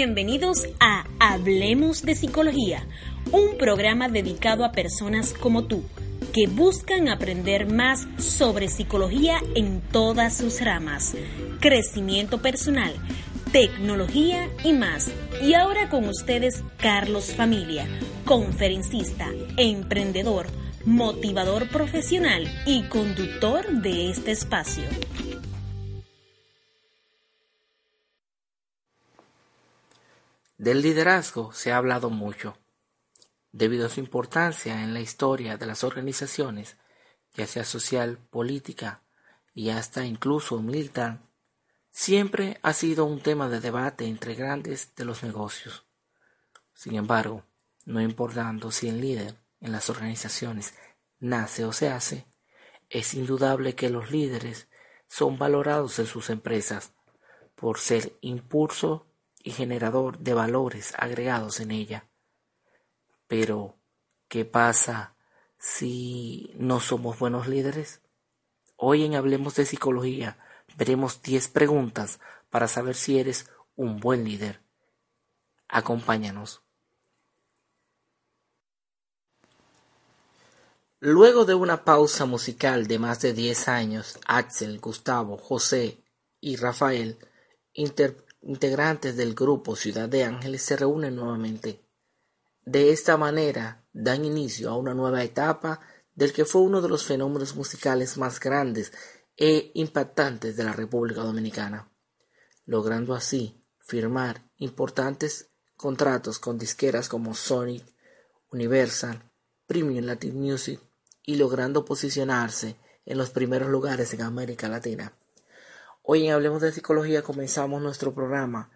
Bienvenidos a Hablemos de Psicología, un programa dedicado a personas como tú que buscan aprender más sobre psicología en todas sus ramas, crecimiento personal, tecnología y más. Y ahora con ustedes Carlos Familia, conferencista, emprendedor, motivador profesional y conductor de este espacio. Del liderazgo se ha hablado mucho, debido a su importancia en la historia de las organizaciones, ya sea social, política y hasta incluso militar, siempre ha sido un tema de debate entre grandes de los negocios. Sin embargo, no importando si el líder en las organizaciones nace o se hace, es indudable que los líderes son valorados en sus empresas por ser impulso y generador de valores agregados en ella. Pero, ¿qué pasa si no somos buenos líderes? Hoy en Hablemos de Psicología veremos 10 preguntas para saber si eres un buen líder. Acompáñanos. Luego de una pausa musical de más de 10 años, Axel, Gustavo, José y Rafael inter integrantes del grupo Ciudad de Ángeles se reúnen nuevamente. De esta manera dan inicio a una nueva etapa del que fue uno de los fenómenos musicales más grandes e impactantes de la República Dominicana, logrando así firmar importantes contratos con disqueras como Sonic, Universal, Premium Latin Music y logrando posicionarse en los primeros lugares en América Latina. Hoy en Hablemos de Psicología comenzamos nuestro programa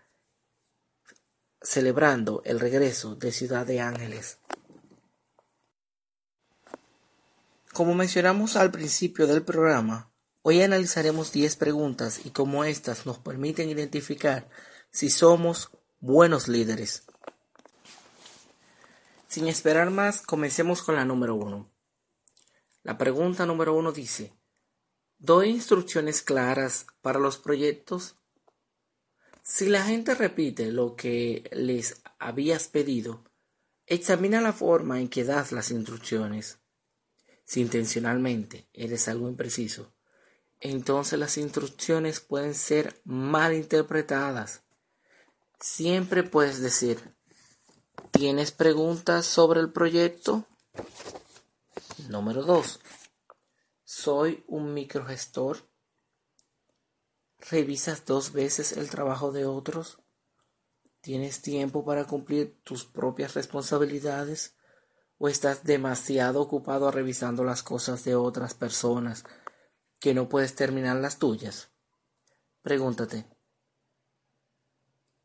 celebrando el regreso de Ciudad de Ángeles. Como mencionamos al principio del programa, hoy analizaremos 10 preguntas y cómo éstas nos permiten identificar si somos buenos líderes. Sin esperar más, comencemos con la número 1. La pregunta número 1 dice, ¿Doy instrucciones claras para los proyectos? Si la gente repite lo que les habías pedido, examina la forma en que das las instrucciones. Si intencionalmente eres algo impreciso, entonces las instrucciones pueden ser mal interpretadas. Siempre puedes decir, ¿tienes preguntas sobre el proyecto? Número 2. ¿Soy un microgestor? ¿Revisas dos veces el trabajo de otros? ¿Tienes tiempo para cumplir tus propias responsabilidades? ¿O estás demasiado ocupado revisando las cosas de otras personas que no puedes terminar las tuyas? Pregúntate.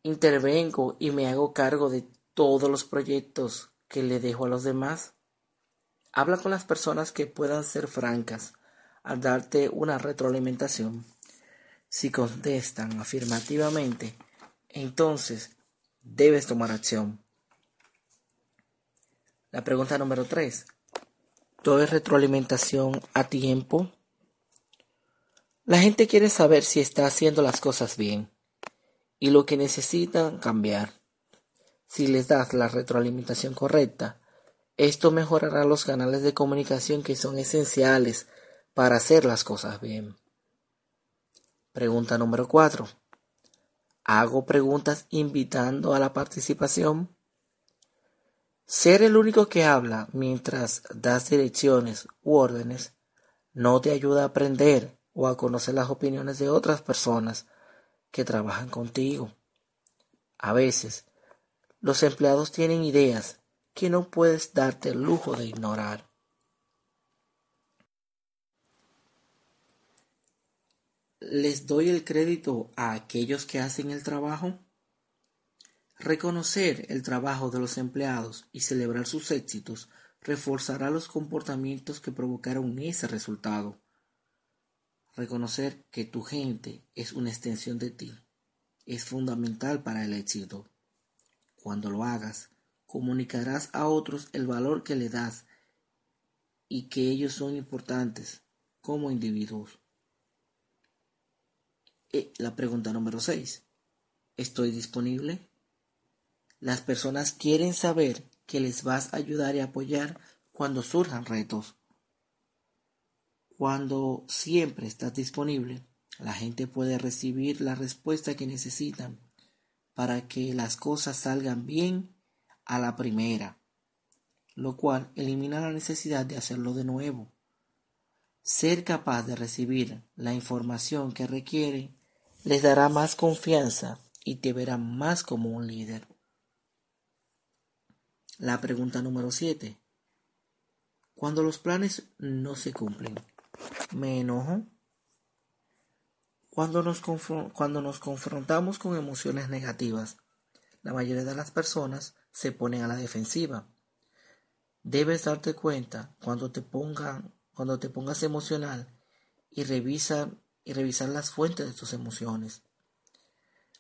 ¿Intervengo y me hago cargo de todos los proyectos que le dejo a los demás? Habla con las personas que puedan ser francas al darte una retroalimentación. Si contestan afirmativamente, entonces debes tomar acción. La pregunta número 3. ¿Doy retroalimentación a tiempo? La gente quiere saber si está haciendo las cosas bien y lo que necesitan cambiar. Si les das la retroalimentación correcta, esto mejorará los canales de comunicación que son esenciales para hacer las cosas bien. Pregunta número 4. ¿Hago preguntas invitando a la participación? Ser el único que habla mientras das direcciones u órdenes no te ayuda a aprender o a conocer las opiniones de otras personas que trabajan contigo. A veces, los empleados tienen ideas que no puedes darte el lujo de ignorar. ¿Les doy el crédito a aquellos que hacen el trabajo? Reconocer el trabajo de los empleados y celebrar sus éxitos reforzará los comportamientos que provocaron ese resultado. Reconocer que tu gente es una extensión de ti es fundamental para el éxito. Cuando lo hagas, comunicarás a otros el valor que le das y que ellos son importantes como individuos. Eh, la pregunta número 6. ¿Estoy disponible? Las personas quieren saber que les vas a ayudar y apoyar cuando surjan retos. Cuando siempre estás disponible, la gente puede recibir la respuesta que necesitan para que las cosas salgan bien a la primera, lo cual elimina la necesidad de hacerlo de nuevo. Ser capaz de recibir la información que requiere les dará más confianza y te verá más como un líder. La pregunta número 7. Cuando los planes no se cumplen, ¿me enojo? Cuando nos, cuando nos confrontamos con emociones negativas, la mayoría de las personas se ponen a la defensiva. Debes darte cuenta cuando te pongan, cuando te pongas emocional y revisa y revisar las fuentes de tus emociones.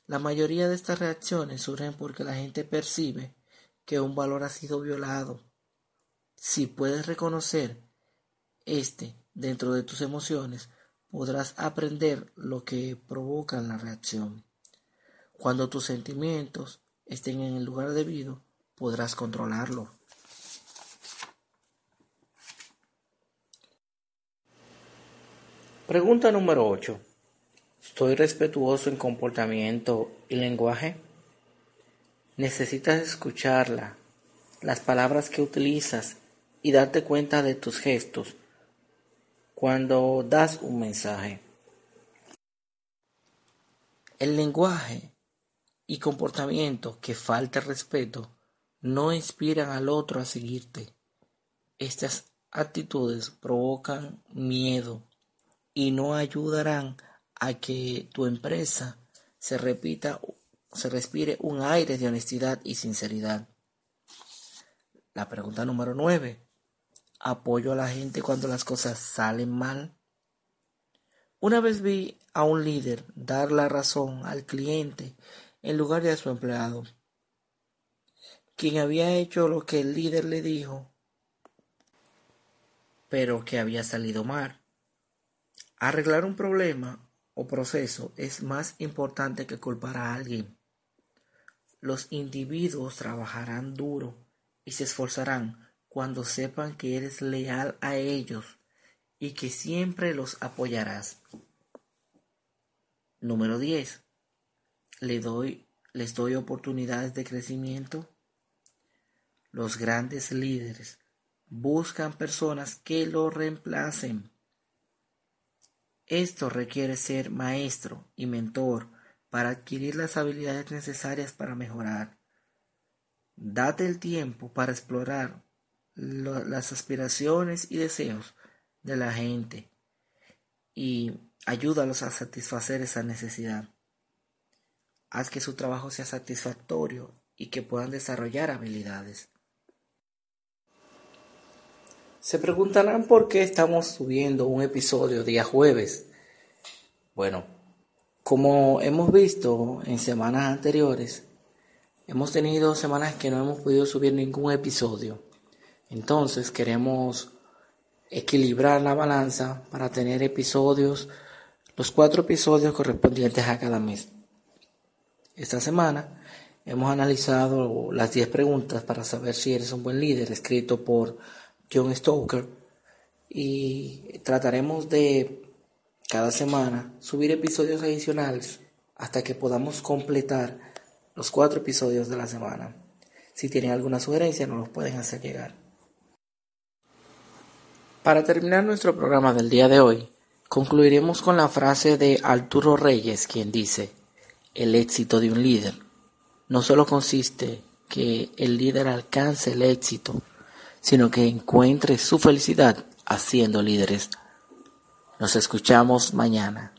La mayoría de estas reacciones surgen porque la gente percibe que un valor ha sido violado. Si puedes reconocer este dentro de tus emociones, podrás aprender lo que provoca la reacción. Cuando tus sentimientos estén en el lugar debido, podrás controlarlo. Pregunta número 8. ¿Estoy respetuoso en comportamiento y lenguaje? Necesitas escucharla, las palabras que utilizas y darte cuenta de tus gestos cuando das un mensaje. El lenguaje y comportamiento que falta respeto no inspiran al otro a seguirte. Estas actitudes provocan miedo y no ayudarán a que tu empresa se repita, se respire un aire de honestidad y sinceridad. La pregunta número 9 apoyo a la gente cuando las cosas salen mal. Una vez vi a un líder dar la razón al cliente en lugar de a su empleado, quien había hecho lo que el líder le dijo, pero que había salido mal. Arreglar un problema o proceso es más importante que culpar a alguien. Los individuos trabajarán duro y se esforzarán cuando sepan que eres leal a ellos y que siempre los apoyarás. Número 10. ¿Le doy, les doy oportunidades de crecimiento. Los grandes líderes buscan personas que lo reemplacen. Esto requiere ser maestro y mentor para adquirir las habilidades necesarias para mejorar. Date el tiempo para explorar las aspiraciones y deseos de la gente y ayúdalos a satisfacer esa necesidad. Haz que su trabajo sea satisfactorio y que puedan desarrollar habilidades. Se preguntarán por qué estamos subiendo un episodio día jueves. Bueno, como hemos visto en semanas anteriores, hemos tenido semanas que no hemos podido subir ningún episodio. Entonces queremos equilibrar la balanza para tener episodios, los cuatro episodios correspondientes a cada mes. Esta semana hemos analizado las 10 preguntas para saber si eres un buen líder, escrito por John Stoker, y trataremos de cada semana subir episodios adicionales hasta que podamos completar los cuatro episodios de la semana. Si tienen alguna sugerencia, nos los pueden hacer llegar. Para terminar nuestro programa del día de hoy, concluiremos con la frase de Arturo Reyes, quien dice, el éxito de un líder no solo consiste que el líder alcance el éxito, sino que encuentre su felicidad haciendo líderes. Nos escuchamos mañana.